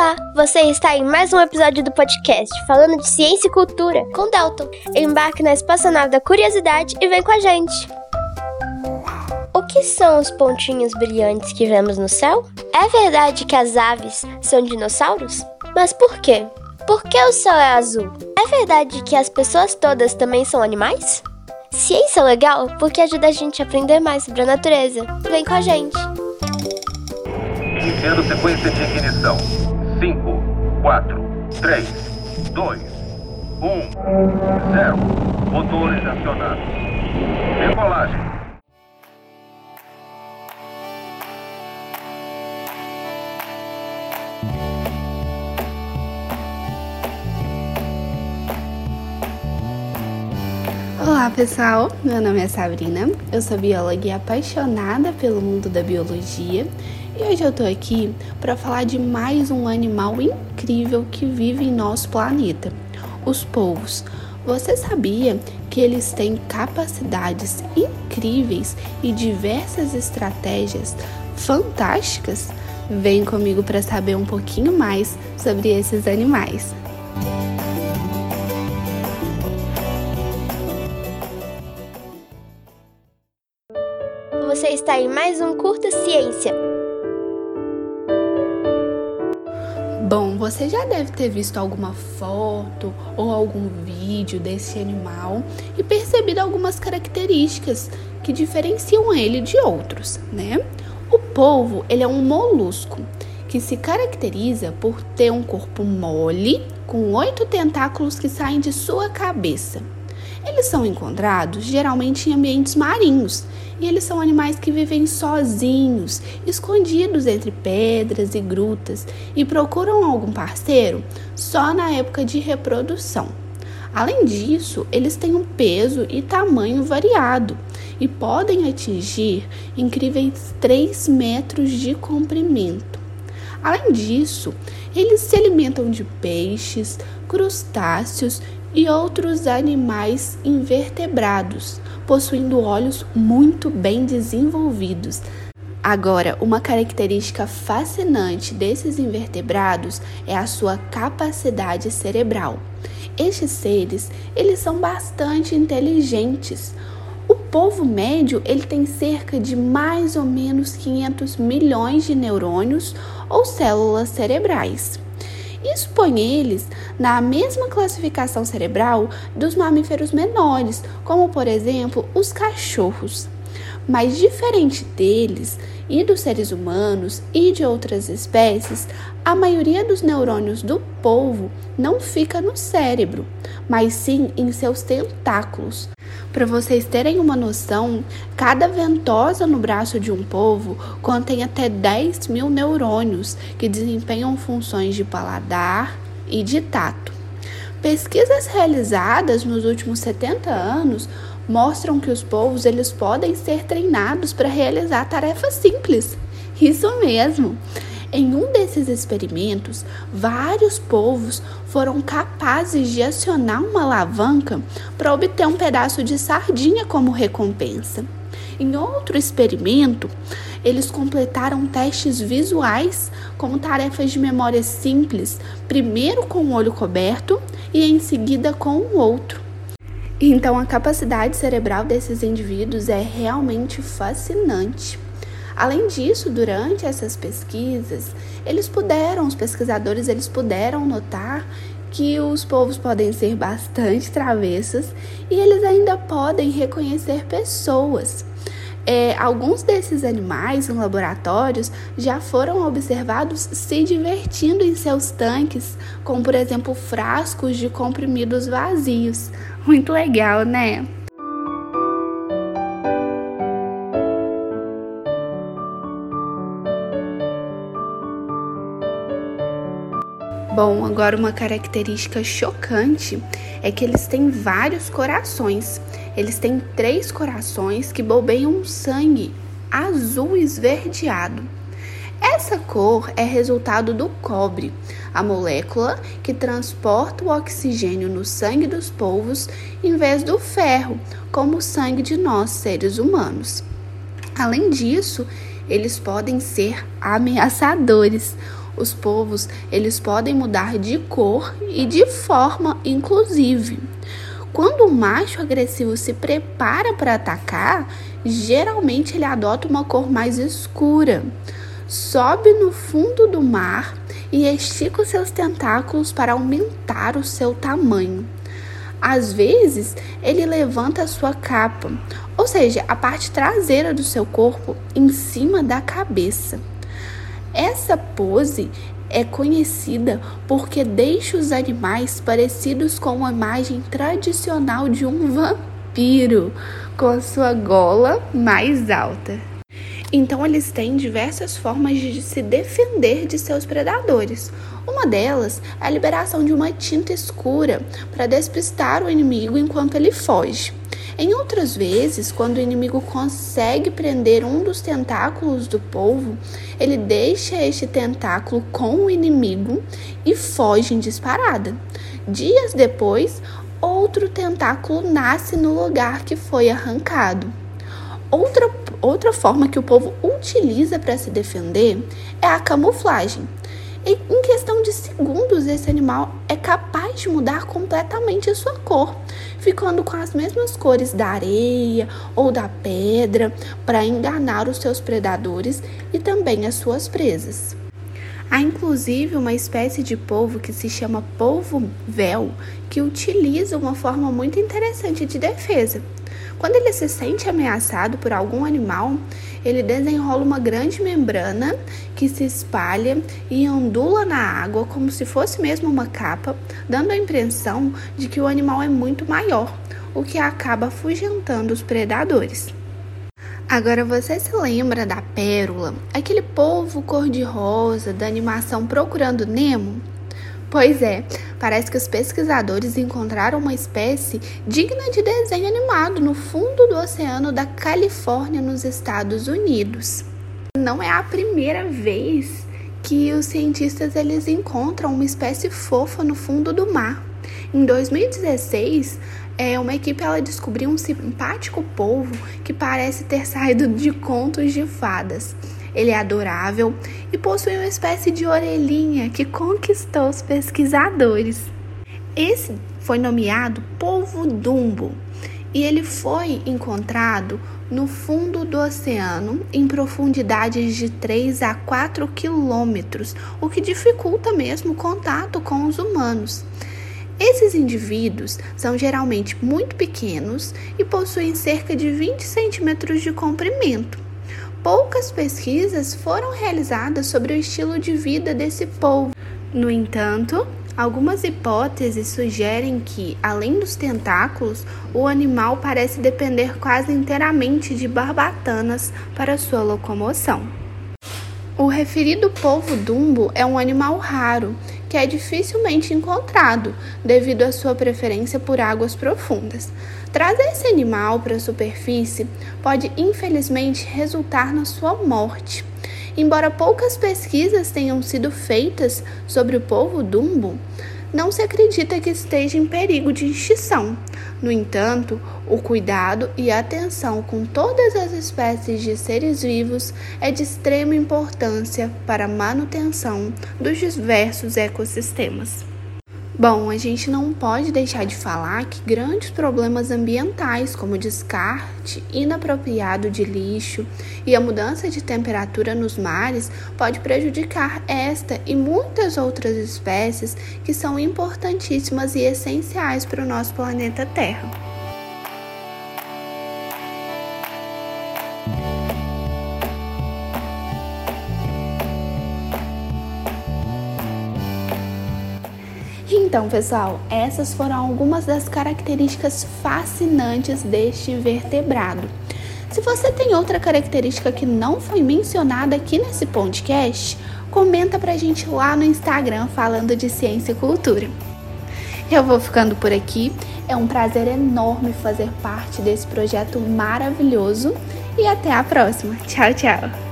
Olá, você está em mais um episódio do podcast falando de ciência e cultura com Dalton. Embarque na espaçonave da curiosidade e vem com a gente. O que são os pontinhos brilhantes que vemos no céu? É verdade que as aves são dinossauros? Mas por quê? Por que o céu é azul? É verdade que as pessoas todas também são animais? Ciência é legal porque ajuda a gente a aprender mais sobre a natureza. Vem com a gente! Iniciando sequência de ignição. 5, 4, 3, 2, 1, 0. Motores acionados. Decolagem. Olá pessoal, meu nome é Sabrina, eu sou bióloga e apaixonada pelo mundo da biologia e hoje eu tô aqui para falar de mais um animal incrível que vive em nosso planeta, os polvos. Você sabia que eles têm capacidades incríveis e diversas estratégias fantásticas? Vem comigo para saber um pouquinho mais sobre esses animais. Está em mais um Curta Ciência. Bom, você já deve ter visto alguma foto ou algum vídeo desse animal e percebido algumas características que diferenciam ele de outros, né? O polvo, ele é um molusco que se caracteriza por ter um corpo mole com oito tentáculos que saem de sua cabeça. Eles são encontrados geralmente em ambientes marinhos e eles são animais que vivem sozinhos, escondidos entre pedras e grutas e procuram algum parceiro só na época de reprodução. Além disso, eles têm um peso e tamanho variado e podem atingir incríveis 3 metros de comprimento. Além disso, eles se alimentam de peixes, crustáceos e outros animais invertebrados, possuindo olhos muito bem desenvolvidos. Agora, uma característica fascinante desses invertebrados é a sua capacidade cerebral. Estes seres, eles são bastante inteligentes. O povo médio, ele tem cerca de mais ou menos 500 milhões de neurônios ou células cerebrais. Isso põe eles na mesma classificação cerebral dos mamíferos menores, como por exemplo os cachorros. Mas diferente deles e dos seres humanos e de outras espécies, a maioria dos neurônios do polvo não fica no cérebro, mas sim em seus tentáculos. Para vocês terem uma noção, cada ventosa no braço de um polvo contém até 10 mil neurônios que desempenham funções de paladar e de tato. Pesquisas realizadas nos últimos 70 anos mostram que os polvos eles podem ser treinados para realizar tarefas simples. Isso mesmo! Em um desses experimentos, vários polvos foram capazes de acionar uma alavanca para obter um pedaço de sardinha como recompensa. Em outro experimento, eles completaram testes visuais com tarefas de memória simples, primeiro com o olho coberto e em seguida com o outro. Então, a capacidade cerebral desses indivíduos é realmente fascinante. Além disso, durante essas pesquisas, eles puderam, os pesquisadores, eles puderam notar que os povos podem ser bastante travessos e eles ainda podem reconhecer pessoas. É, alguns desses animais em laboratórios já foram observados se divertindo em seus tanques, com, por exemplo, frascos de comprimidos vazios. Muito legal, né? Bom, agora uma característica chocante é que eles têm vários corações. Eles têm três corações que bobeiam sangue azul esverdeado. Essa cor é resultado do cobre, a molécula que transporta o oxigênio no sangue dos polvos em vez do ferro, como o sangue de nós, seres humanos. Além disso, eles podem ser ameaçadores. Os polvos, eles podem mudar de cor e de forma, inclusive. Quando o macho agressivo se prepara para atacar, geralmente ele adota uma cor mais escura. Sobe no fundo do mar e estica os seus tentáculos para aumentar o seu tamanho. Às vezes, ele levanta a sua capa, ou seja, a parte traseira do seu corpo em cima da cabeça. Essa pose é conhecida porque deixa os animais parecidos com a imagem tradicional de um vampiro, com a sua gola mais alta. Então, eles têm diversas formas de se defender de seus predadores. Uma delas é a liberação de uma tinta escura para despistar o inimigo enquanto ele foge. Em outras vezes, quando o inimigo consegue prender um dos tentáculos do polvo, ele deixa este tentáculo com o inimigo e foge em disparada. Dias depois, outro tentáculo nasce no lugar que foi arrancado. Outra, outra forma que o povo utiliza para se defender é a camuflagem. E, em questão de segundos, esse animal é capaz de mudar completamente a sua cor, ficando com as mesmas cores da areia ou da pedra para enganar os seus predadores e também as suas presas. Há inclusive uma espécie de polvo que se chama polvo véu, que utiliza uma forma muito interessante de defesa. Quando ele se sente ameaçado por algum animal, ele desenrola uma grande membrana que se espalha e ondula na água como se fosse mesmo uma capa, dando a impressão de que o animal é muito maior, o que acaba afugentando os predadores. Agora você se lembra da pérola, aquele polvo cor-de-rosa da animação Procurando Nemo? Pois é, parece que os pesquisadores encontraram uma espécie digna de desenho animado no fundo do oceano da Califórnia, nos Estados Unidos. Não é a primeira vez que os cientistas eles encontram uma espécie fofa no fundo do mar. Em 2016, é, uma equipe ela descobriu um simpático polvo que parece ter saído de contos de fadas. Ele é adorável e possui uma espécie de orelhinha que conquistou os pesquisadores. Esse foi nomeado polvo dumbo e ele foi encontrado no fundo do oceano em profundidades de 3 a 4 quilômetros, o que dificulta mesmo o contato com os humanos. Esses indivíduos são geralmente muito pequenos e possuem cerca de 20 centímetros de comprimento. Poucas pesquisas foram realizadas sobre o estilo de vida desse povo. No entanto, algumas hipóteses sugerem que, além dos tentáculos, o animal parece depender quase inteiramente de barbatanas para sua locomoção. O referido polvo dumbo é um animal raro que é dificilmente encontrado devido à sua preferência por águas profundas. Trazer esse animal para a superfície pode infelizmente resultar na sua morte. Embora poucas pesquisas tenham sido feitas sobre o polvo dumbo, não se acredita que esteja em perigo de extinção. No entanto, o cuidado e atenção com todas as espécies de seres vivos é de extrema importância para a manutenção dos diversos ecossistemas. Bom, a gente não pode deixar de falar que grandes problemas ambientais, como o descarte inapropriado de lixo e a mudança de temperatura nos mares, pode prejudicar esta e muitas outras espécies que são importantíssimas e essenciais para o nosso planeta Terra. Então, pessoal, essas foram algumas das características fascinantes deste vertebrado. Se você tem outra característica que não foi mencionada aqui nesse podcast, comenta pra gente lá no Instagram falando de ciência e cultura. Eu vou ficando por aqui. É um prazer enorme fazer parte desse projeto maravilhoso e até a próxima. Tchau, tchau.